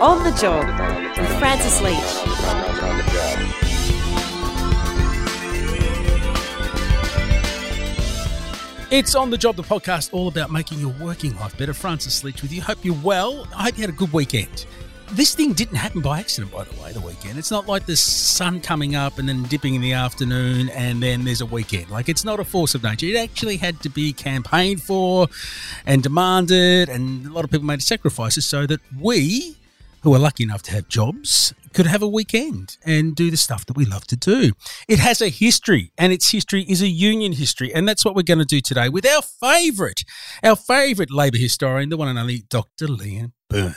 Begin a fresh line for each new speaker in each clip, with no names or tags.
On the Job with Francis Leach.
It's On the Job, the podcast all about making your working life better. Francis Leach with you. Hope you're well. I hope you had a good weekend. This thing didn't happen by accident, by the way, the weekend. It's not like the sun coming up and then dipping in the afternoon and then there's a weekend. Like, it's not a force of nature. It actually had to be campaigned for and demanded, and a lot of people made sacrifices so that we, who are lucky enough to have jobs, could have a weekend and do the stuff that we love to do. It has a history, and its history is a union history, and that's what we're going to do today with our favourite, our favourite Labor historian, the one and only Dr. Liam Byrne.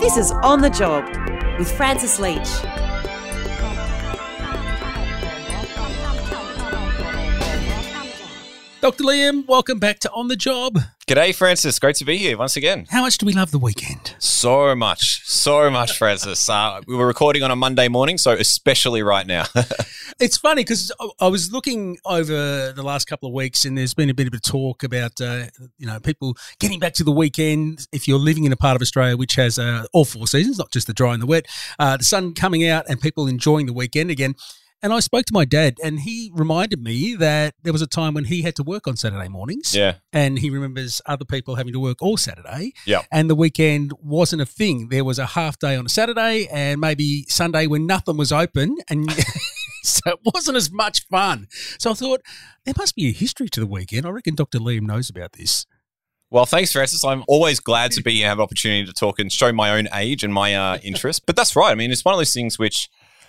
This is On the Job with Francis Leach.
Dr. Liam, welcome back to On the Job.
G'day, Francis. Great to be here once again.
How much do we love the weekend?
So much, so much, Francis. Uh, we were recording on a Monday morning, so especially right now.
It's funny because I was looking over the last couple of weeks, and there's been a bit of a talk about uh, you know people getting back to the weekend. If you're living in a part of Australia which has uh, all four seasons, not just the dry and the wet, uh, the sun coming out, and people enjoying the weekend again. And I spoke to my dad, and he reminded me that there was a time when he had to work on Saturday mornings.
yeah,
And he remembers other people having to work all Saturday.
yeah.
And the weekend wasn't a thing. There was a half day on a Saturday and maybe Sunday when nothing was open. And so it wasn't as much fun. So I thought, there must be a history to the weekend. I reckon Dr. Liam knows about this.
Well, thanks, Francis. I'm always glad to be here, have an opportunity to talk and show my own age and my uh, interest. But that's right. I mean, it's one of those things which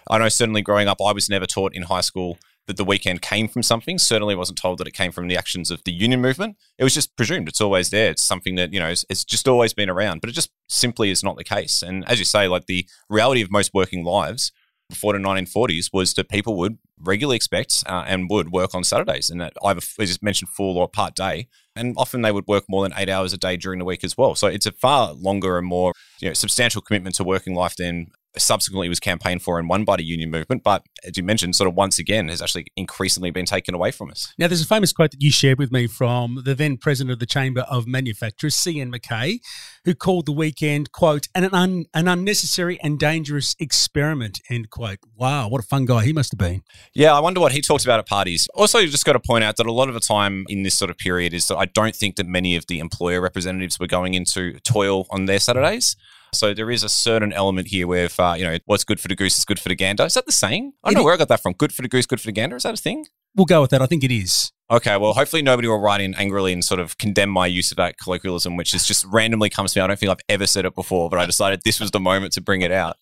I know certainly growing up, I was never taught in high school that the weekend came from something. Certainly wasn't told that it came from the actions of the union movement. It was just presumed it's always there. It's something that, you know, it's, it's just always been around, but it just simply is not the case. And as you say, like the reality of most working lives before the 1940s was that people would regularly expect uh, and would work on Saturdays and that either, as you mentioned, full or part day. And often they would work more than eight hours a day during the week as well. So it's a far longer and more you know, substantial commitment to working life than subsequently was campaigned for and won by the union movement. But as you mentioned, sort of once again has actually increasingly been taken away from us.
Now, there's a famous quote that you shared with me from the then president of the Chamber of Manufacturers, C.N. McKay, who called the weekend, quote, an, un, an unnecessary and dangerous experiment, end quote. Wow, what a fun guy he must have been.
Yeah, I wonder what he talks about at parties. Also, you just got to point out that a lot of the time in this sort of period is that I don't think that many of the employer representatives were going into toil on their Saturdays. So there is a certain element here where, if, uh, you know, what's good for the goose is good for the gander. Is that the saying? I don't
It
know where I got that from. Good for the goose, good for the gander. Is that a thing?
We'll go with that. I think it is.
Okay, well, hopefully nobody will write in angrily and sort of condemn my use of that colloquialism, which is just randomly comes to me. I don't think I've ever said it before, but I decided this was the moment to bring it out.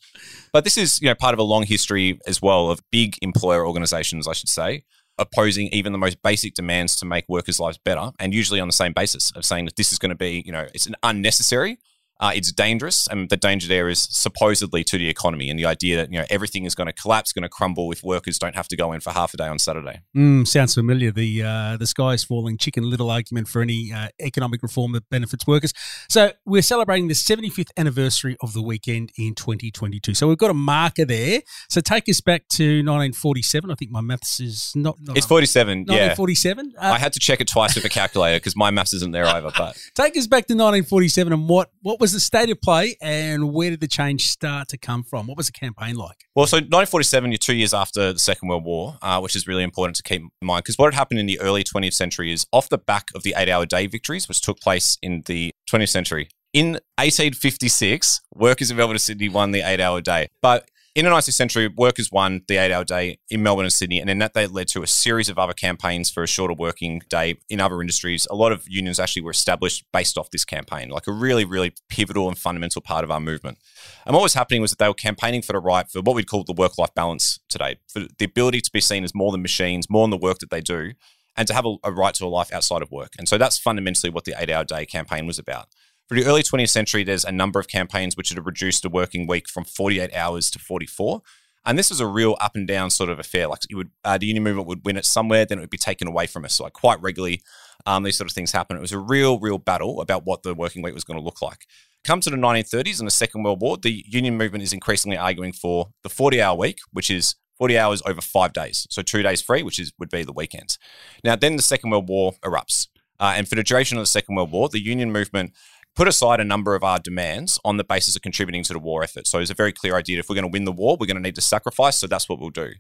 But this is, you know, part of a long history as well of big employer organizations, I should say, opposing even the most basic demands to make workers' lives better, and usually on the same basis of saying that this is going to be, you know, it's an unnecessary. Uh, it's dangerous, and the danger there is supposedly to the economy, and the idea that you know everything is going to collapse, going to crumble if workers don't have to go in for half a day on Saturday.
Mm, sounds familiar. The uh, the sky is falling, chicken little argument for any uh, economic reform that benefits workers. So we're celebrating the 75th anniversary of the weekend in 2022. So we've got a marker there. So take us back to 1947. I think my maths is not. not
It's 47, yeah.
1947. Uh,
I had to check it twice with a calculator because my maths isn't there either. But
take us back to 1947 and what what was the state of play and where did the change start to come from? What was the campaign like?
well, so 1947, you're two years after the Second World War, uh, which is really important to keep in mind because what had happened in the early 20th century is off the back of the eight-hour day victories, which took place in the 20th century. In 1856, workers in Melbourne and Sydney won the eight-hour day, but in the 19th century, workers won the eight hour day in Melbourne and Sydney, and then that day led to a series of other campaigns for a shorter working day in other industries. A lot of unions actually were established based off this campaign, like a really, really pivotal and fundamental part of our movement. And what was happening was that they were campaigning for the right for what we'd call the work life balance today, for the ability to be seen as more than machines, more than the work that they do, and to have a, a right to a life outside of work. And so that's fundamentally what the eight hour day campaign was about. For the early 20th century, there's a number of campaigns which had reduced the working week from 48 hours to 44. And this was a real up and down sort of affair. Like it would, uh, the union movement would win it somewhere, then it would be taken away from us. So like quite regularly, um, these sort of things happen. It was a real, real battle about what the working week was going to look like. Come to the 1930s and the Second World War, the union movement is increasingly arguing for the 40-hour week, which is 40 hours over five days. So two days free, which is would be the weekends. Now, then the Second World War erupts. Uh, and for the duration of the Second World War, the union movement put aside a number of our demands on the basis of contributing to the war effort. So it's a very clear idea. If we're going to win the war, we're going to need to sacrifice. So that's what we'll do.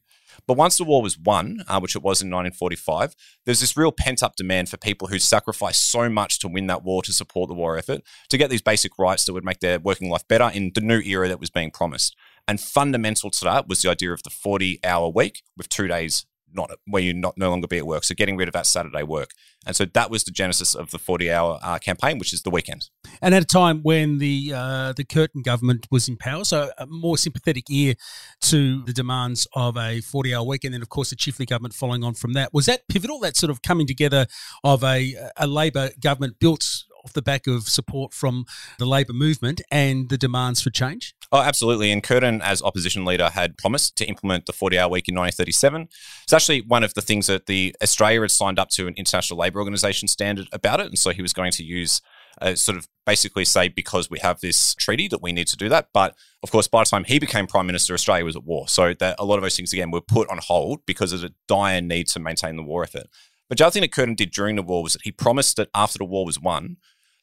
But once the war was won, uh, which it was in 1945, there's this real pent up demand for people who sacrificed so much to win that war to support the war effort to get these basic rights that would make their working life better in the new era that was being promised. And fundamental to that was the idea of the 40 hour week with two days not where you not no longer be at work. So getting rid of that Saturday work, and so that was the genesis of the forty hour uh, campaign, which is the weekend.
And at a time when the uh, the Curtin government was in power, so a more sympathetic ear to the demands of a forty hour week, and of course the Chifley government following on from that. Was that pivotal? That sort of coming together of a a Labor government built off the back of support from the Labor movement and the demands for change?
Oh, absolutely. And Curtin, as opposition leader, had promised to implement the 40 hour week in 1937. It's actually one of the things that the Australia had signed up to an International Labour Organization standard about it. And so he was going to use uh, sort of basically say because we have this treaty that we need to do that. But of course, by the time he became prime minister, Australia was at war. So that a lot of those things again were put on hold because of the dire need to maintain the war effort. But the other thing that Curtin did during the war was that he promised that after the war was won,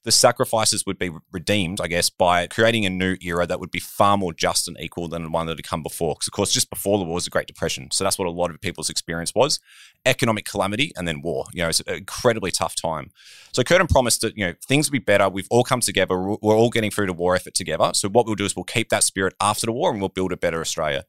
the sacrifices would be redeemed, I guess, by creating a new era that would be far more just and equal than the one that had come before. Because, of course, just before the war was the Great Depression. So that's what a lot of people's experience was economic calamity and then war. You know, it's an incredibly tough time. So Curtin promised that, you know, things would be better. We've all come together. We're all getting through the war effort together. So what we'll do is we'll keep that spirit after the war and we'll build a better Australia.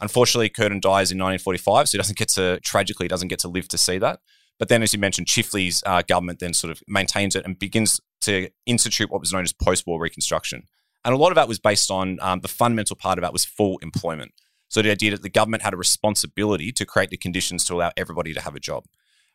Unfortunately, Curtin dies in 1945, so he doesn't get to, tragically, doesn't get to live to see that. But then, as you mentioned, Chifley's uh, government then sort of maintains it and begins to institute what was known as post-war reconstruction. And a lot of that was based on um, the fundamental part of that was full employment. So the idea that the government had a responsibility to create the conditions to allow everybody to have a job.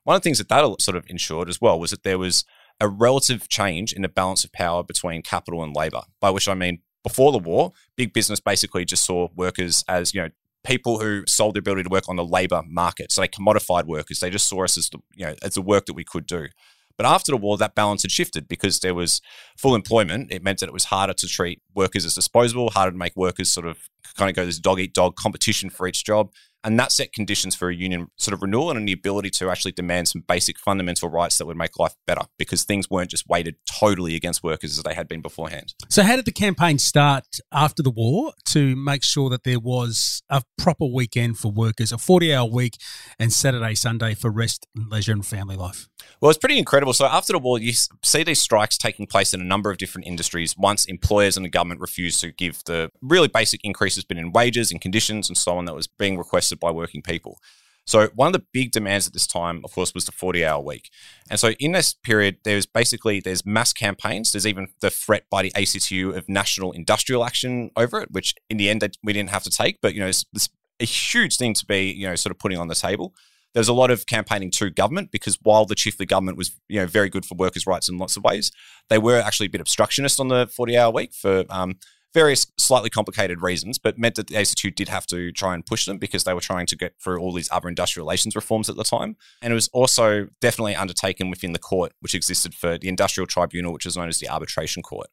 One of the things that that sort of ensured as well was that there was a relative change in the balance of power between capital and labor, by which I mean before the war, big business basically just saw workers as, you know, people who sold their ability to work on the labor market. So they commodified workers. They just saw us as the, you know as the work that we could do. But after the war, that balance had shifted because there was full employment. It meant that it was harder to treat workers as disposable, harder to make workers sort of kind of go this dog eat dog competition for each job. And that set conditions for a union sort of renewal and the ability to actually demand some basic fundamental rights that would make life better because things weren't just weighted totally against workers as they had been beforehand.
So, how did the campaign start after the war to make sure that there was a proper weekend for workers, a 40 hour week, and Saturday, Sunday for rest, leisure, and family life?
Well, it's pretty incredible. So after the war, you see these strikes taking place in a number of different industries once employers and the government refused to give the really basic increases but in wages and conditions and so on that was being requested by working people. So one of the big demands at this time, of course, was the 40-hour week. And so in this period, there's basically there's mass campaigns. There's even the threat by the ACTU of national industrial action over it, which in the end we didn't have to take. But you know, it's, it's a huge thing to be you know sort of putting on the table there was a lot of campaigning to government because while the Chifley government was you know very good for workers' rights in lots of ways, they were actually a bit obstructionist on the 40 hour week for um, various slightly complicated reasons, but meant that the ACTU did have to try and push them because they were trying to get through all these other industrial relations reforms at the time. And it was also definitely undertaken within the court, which existed for the Industrial Tribunal, which is known as the Arbitration Court.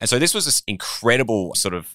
And so this was this incredible sort of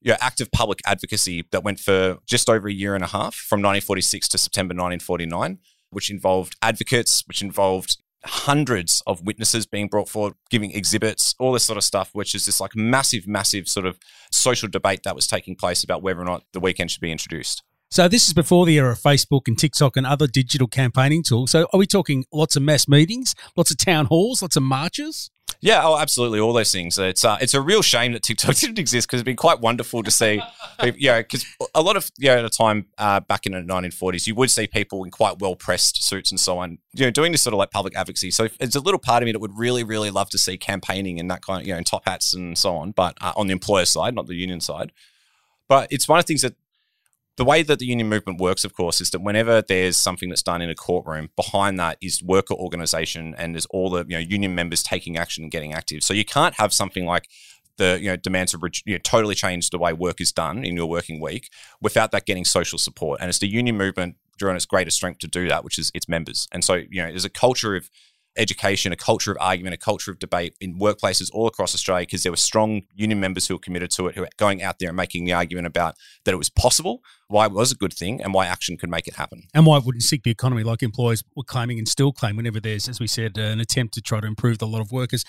you know, active public advocacy that went for just over a year and a half from 1946 to September 1949, which involved advocates, which involved hundreds of witnesses being brought forward, giving exhibits, all this sort of stuff, which is this like massive, massive sort of social debate that was taking place about whether or not the weekend should be introduced.
So this is before the era of Facebook and TikTok and other digital campaigning tools. So are we talking lots of mass meetings, lots of town halls, lots of marches?
Yeah, oh, absolutely, all those things. It's uh, it's a real shame that TikTok didn't exist because it'd been quite wonderful to see. you know, because a lot of you know at a time uh, back in the 1940s, you would see people in quite well pressed suits and so on, you know, doing this sort of like public advocacy. So it's a little part of me that would really, really love to see campaigning and that kind of you know in top hats and so on, but uh, on the employer side, not the union side. But it's one of the things that the way that the union movement works, of course, is that whenever there's something that's done in a courtroom, behind that is worker organization and there's all the you know union members taking action and getting active. So you can't have something like the you know demands to you know, totally change the way work is done in your working week without that getting social support. And it's the union movement drawing its greatest strength to do that, which is its members. And so you know there's a culture of education, a culture of argument, a culture of debate in workplaces all across Australia because there were strong union members who were committed to it, who were going out there and making the argument about that it was possible, why it was a good thing, and why action could make it happen.
And why it wouldn't seek the economy like employers were claiming and still claim whenever there's, as we said, an attempt to try to improve the lot of workers.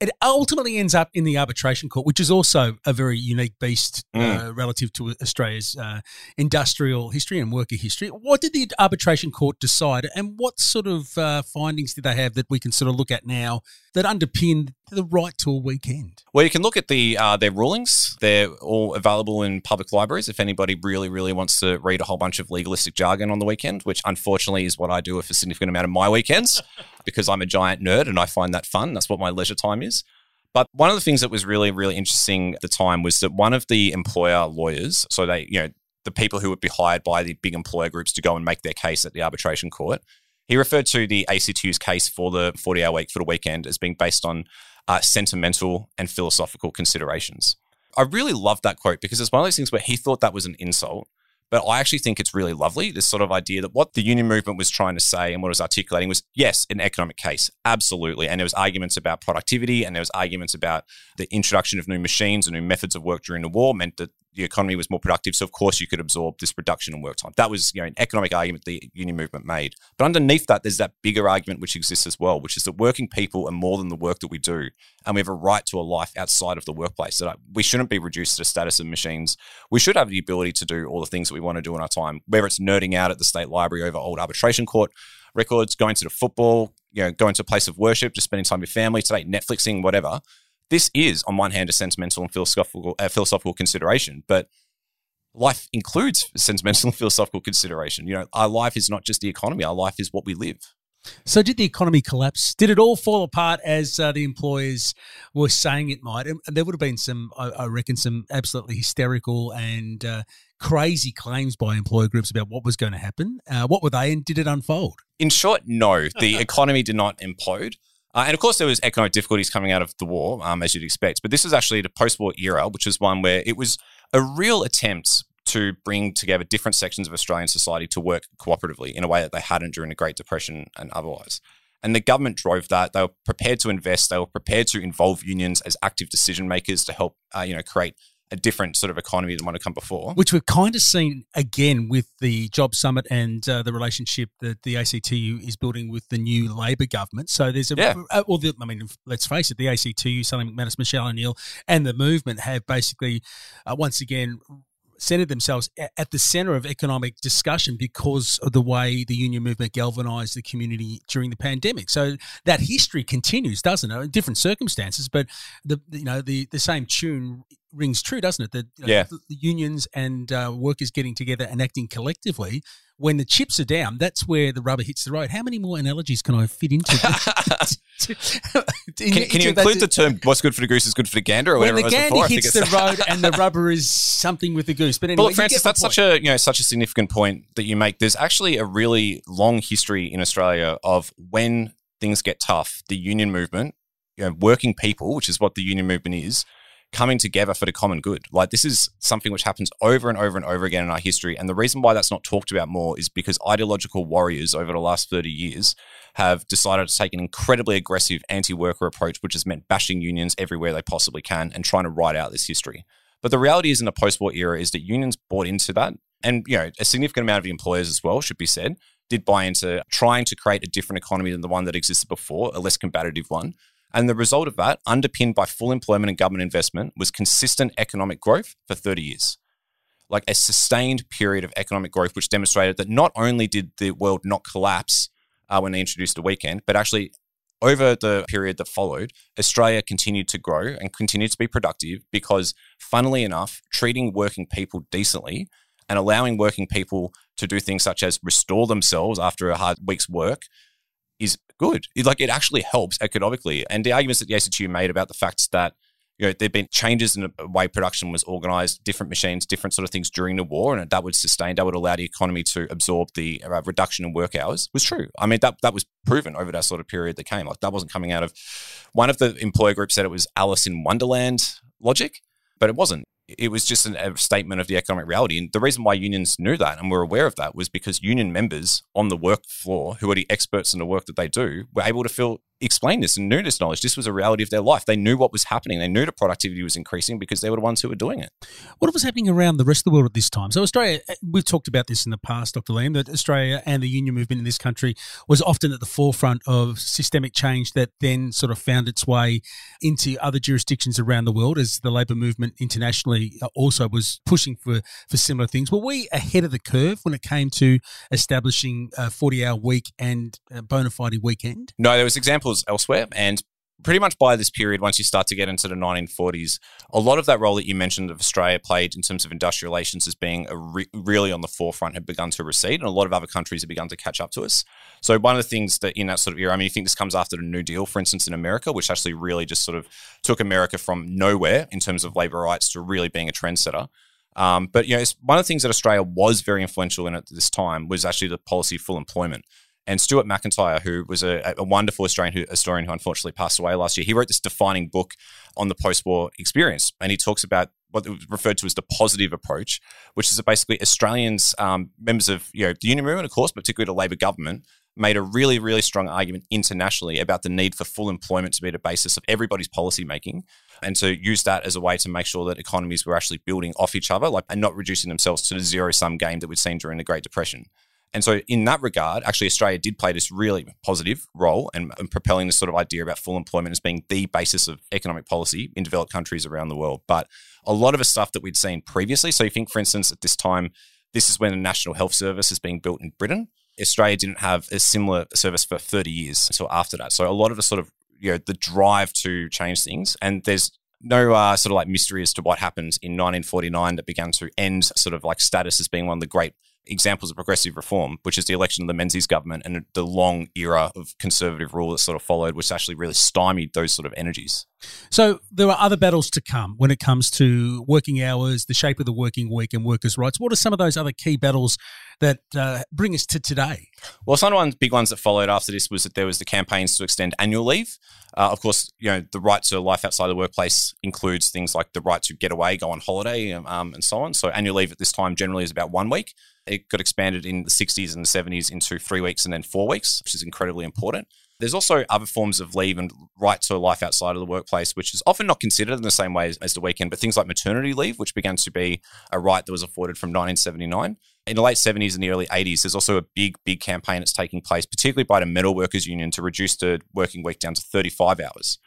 It ultimately ends up in the arbitration court, which is also a very unique beast
Mm.
uh, relative to Australia's uh, industrial history and worker history. What did the arbitration court decide, and what sort of uh, findings did they have that we can sort of look at now that underpin the right to a weekend?
Well, you can look at the uh, their rulings. They're all available in public libraries. If anybody really, really wants to read a whole bunch of legalistic jargon on the weekend, which unfortunately is what I do with a significant amount of my weekends, because I'm a giant nerd and I find that fun. That's what my leisure time is. But one of the things that was really, really interesting at the time was that one of the employer lawyers, so they, you know, the people who would be hired by the big employer groups to go and make their case at the arbitration court, he referred to the ACTU's case for the 40 hour week for the weekend as being based on uh, sentimental and philosophical considerations. I really loved that quote because it's one of those things where he thought that was an insult. But I actually think it's really lovely. This sort of idea that what the union movement was trying to say and what it was articulating was yes, an economic case, absolutely. And there was arguments about productivity, and there was arguments about the introduction of new machines and new methods of work during the war meant that the economy was more productive. So of course you could absorb this reduction in work time. That was you know an economic argument the union movement made. But underneath that, there's that bigger argument which exists as well, which is that working people are more than the work that we do, and we have a right to a life outside of the workplace. That we shouldn't be reduced to the status of machines. We should have the ability to do all the things that we want to do in our time, whether it's nerding out at the state library over old arbitration court records, going to the football, you know, going to a place of worship, just spending time with family today, Netflixing, whatever. This is, on one hand, a sentimental and philosophical, uh, philosophical consideration, but life includes sentimental and philosophical consideration. You know, our life is not just the economy; our life is what we live.
So, did the economy collapse? Did it all fall apart as uh, the employers were saying it might? And there would have been some, I, I reckon, some absolutely hysterical and uh, crazy claims by employer groups about what was going to happen. Uh, what were they, and did it unfold?
In short, no. The economy did not implode. Uh, and of course, there was economic difficulties coming out of the war, um, as you'd expect. But this was actually the post-war era, which was one where it was a real attempt to bring together different sections of Australian society to work cooperatively in a way that they hadn't during the Great Depression and otherwise. And the government drove that. They were prepared to invest. They were prepared to involve unions as active decision makers to help, uh, you know, create a different sort of economy than what had come before.
Which we've kind of seen again with the Job Summit and uh, the relationship that the ACTU is building with the new Labor government. So there's a,
Yeah.
uh, well, the, I mean, let's face it, the ACTU, Sally McManus, Michelle O'Neill, and the movement have basically uh, once again centered themselves at the center of economic discussion because of the way the union movement galvanized the community during the pandemic. So that history continues, doesn't it? In different circumstances, but the you know the the same tune rings true, doesn't it? That you know,
Yeah.
the, the unions and uh, workers getting together and acting collectively. When the chips are down, that's where the rubber hits the road. How many more analogies can I fit into?
Can, can you include the term "what's good for the goose is good for the gander" or
when
whatever
the gander
before?
Hits the road and the rubber is something with the goose? But anyway,
But look, Francis, that's such a you know such a significant point that you make. There's actually a really long history in Australia of when things get tough, the union movement, you know, working people, which is what the union movement is, coming together for the common good. Like this is something which happens over and over and over again in our history. And the reason why that's not talked about more is because ideological warriors over the last 30 years have decided to take an incredibly aggressive anti-worker approach, which has meant bashing unions everywhere they possibly can and trying to write out this history. But the reality is in the post-war era is that unions bought into that. And, you know, a significant amount of the employers as well, should be said, did buy into trying to create a different economy than the one that existed before, a less combative one. And the result of that, underpinned by full employment and government investment, was consistent economic growth for 30 years. Like a sustained period of economic growth, which demonstrated that not only did the world not collapse uh, when they introduced the weekend, but actually over the period that followed, Australia continued to grow and continued to be productive because, funnily enough, treating working people decently and allowing working people to do things such as restore themselves after a hard week's work good. It, like it actually helps economically. And the arguments that the ACTU made about the fact that you know there've been changes in the way production was organized, different machines, different sort of things during the war, and that would sustain, that would allow the economy to absorb the uh, reduction in work hours was true. I mean that that was proven over that sort of period that came. Like that wasn't coming out of one of the employer groups said it was Alice in Wonderland logic, but it wasn't. It was just an, a statement of the economic reality. And the reason why unions knew that and were aware of that was because union members on the work floor, who are the experts in the work that they do, were able to feel explained this and knew this knowledge. This was a reality of their life. They knew what was happening. They knew that productivity was increasing because they were the ones who were doing it.
What was happening around the rest of the world at this time? So, Australia, uh, we've talked about this in the past, Dr. Liam, that Australia and the union movement in this country was often at the forefront of systemic change that then sort of found its way into other jurisdictions around the world as the labour movement internationally uh, also was pushing for, for similar things. Were we ahead of the curve when it came to establishing a 40 hour week and a bona fide weekend?
No, there was examples elsewhere, and pretty much by this period, once you start to get into the 1940s, a lot of that role that you mentioned of Australia played in terms of industrial relations as being re- really on the forefront had begun to recede, and a lot of other countries had begun to catch up to us. So one of the things that in that sort of era, I mean, you think this comes after the New Deal, for instance, in America, which actually really just sort of took America from nowhere in terms of labor rights to really being a trendsetter. Um, but you know, one of the things that Australia was very influential in at this time was actually the policy of full employment. And Stuart Macintyre, who was a, a wonderful Australian who, historian who unfortunately passed away last year, he wrote this defining book on the post-war experience, and he talks about what was referred to as the positive approach, which is basically Australians, um, members of you know the union movement, of course, particularly the Labor government, made a really, really strong argument internationally about the need for full employment to be the basis of everybody's policy making, and to use that as a way to make sure that economies were actually building off each other, like and not reducing themselves to the zero sum game that we'd seen during the Great Depression. And so, in that regard, actually, Australia did play this really positive role and, propelling this sort of idea about full employment as being the basis of economic policy in developed countries around the world. But a lot of the stuff that we'd seen previously, so you think, for instance, at this time, this is when the National Health Service is being built in Britain. Australia didn't have a similar service for 30 years until after that. So a lot of the sort of, you know, the drive to change things, and there's no uh, sort of like mystery as to what happened in 1949 that began to end sort of like status as being one of the great examples of progressive reform, which is the election of the Menzies government and the long era of conservative rule that sort of followed, which actually really stymied those sort of energies.
So there are other battles to come when it comes to working hours, the shape of the working week, and workers' rights. What are some of those other key battles that uh, bring us to today?
Well, some of the big ones that followed after this was that there was the campaigns to extend annual leave. Uh, of course, you know the right to life outside the workplace includes things like the right to get away, go on holiday, um, and so on. So annual leave at this time generally is about one week. It got expanded in the 60s and the 70s into three weeks and then four weeks, which is incredibly important. There's also other forms of leave and right to a life outside of the workplace, which is often not considered in the same way as, as the weekend, but things like maternity leave, which began to be a right that was afforded from 1979. In the late 70s and the early 80s, there's also a big, big campaign that's taking place, particularly by the Metal Workers Union, to reduce the working week down to 35 hours.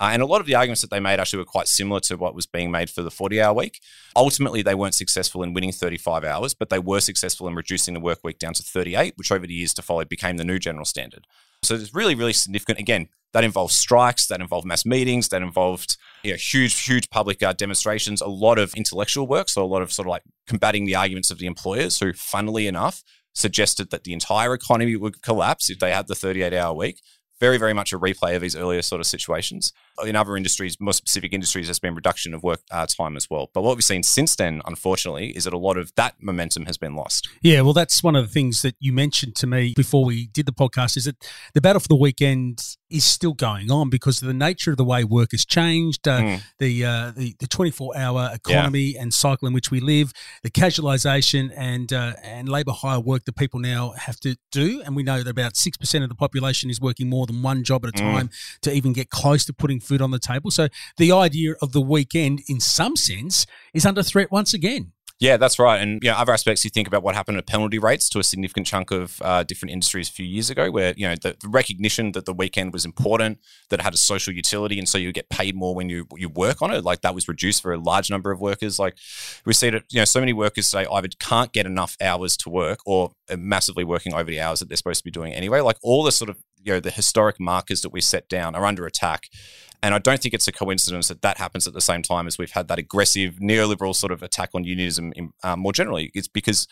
Uh, and a lot of the arguments that they made actually were quite similar to what was being made for the 40 hour week. Ultimately, they weren't successful in winning 35 hours, but they were successful in reducing the work week down to 38, which over the years to follow became the new general standard. So it's really, really significant. Again, that involved strikes, that involved mass meetings, that involved you know, huge, huge public uh, demonstrations, a lot of intellectual work. So a lot of sort of like combating the arguments of the employers who, funnily enough, suggested that the entire economy would collapse if they had the 38 hour week very, very much a replay of these earlier sort of situations. In other industries, more specific industries, there's been reduction of work uh, time as well. But what we've seen since then, unfortunately, is that a lot of that momentum has been lost.
Yeah, well, that's one of the things that you mentioned to me before we did the podcast is that the battle for the weekend is still going on because of the nature of the way work has changed, uh, mm. the, uh, the the 24 hour economy yeah. and cycle in which we live, the casualisation and uh, and labour hire work that people now have to do, and we know that about six percent of the population is working more than one job at a mm. time mm. to even get close to putting food on the table. So the idea of the weekend, in some sense, is under threat once again.
Yeah, that's right. And you know, other aspects you think about what happened to penalty rates to a significant chunk of uh, different industries a few years ago, where you know the, the, recognition that the weekend was important, that it had a social utility, and so you get paid more when you you work on it. Like that was reduced for a large number of workers. Like we see that you know so many workers say either can't get enough hours to work or massively working over the hours that they're supposed to be doing anyway. Like all the sort of you know the historic markers that we set down are under attack and I don't think it's a coincidence that that happens at the same time as we've had that aggressive neoliberal sort of attack on unionism in, um, more generally. It's because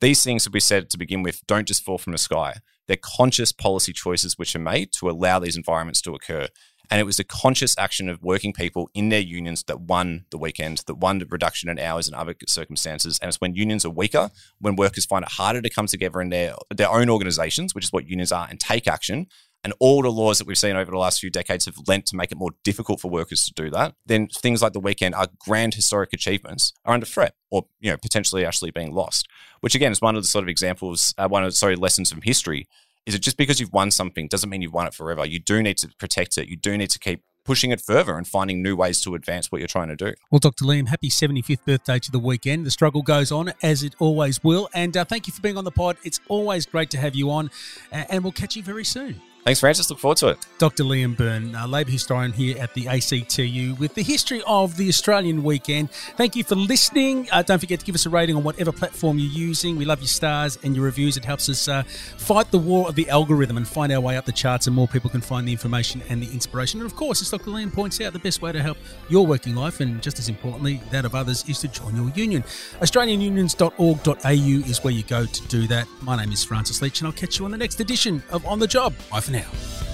these things that we said to begin with don't just fall from the sky. They're conscious policy choices which are made to allow these environments to occur. And it was the conscious action of working people in their unions that won the weekend, that won the reduction in hours and other circumstances. And it's when unions are weaker, when workers find it harder to come together in their, their own organizations, which is what unions are, and take action, and all the laws that we've seen over the last few decades have lent to make it more difficult for workers to do that, then things like the weekend, our grand historic achievements, are under threat or you know potentially actually being lost. Which again is one of the sort of examples, uh, one of sorry lessons from history is it just because you've won something doesn't mean you've won it forever. You do need to protect it. You do need to keep pushing it further and finding new ways to advance what you're trying to do.
Well, Dr. Liam, happy 75th birthday to the weekend. The struggle goes on as it always will. And uh, thank you for being on the pod. It's always great to have you on, and we'll catch you very soon.
Thanks, Francis. Look forward to it.
Dr. Liam Byrne, a Labour historian here at the ACTU with the history of the Australian weekend. Thank you for listening. Uh, don't forget to give us a rating on whatever platform you're using. We love your stars and your reviews. It helps us uh, fight the war of the algorithm and find our way up the charts, and more people can find the information and the inspiration. And of course, as Dr. Liam points out, the best way to help your working life, and just as importantly, that of others, is to join your union. AustralianUnions.org.au is where you go to do that. My name is Francis Leach, and I'll catch you on the next edition of On the Job. Bye now.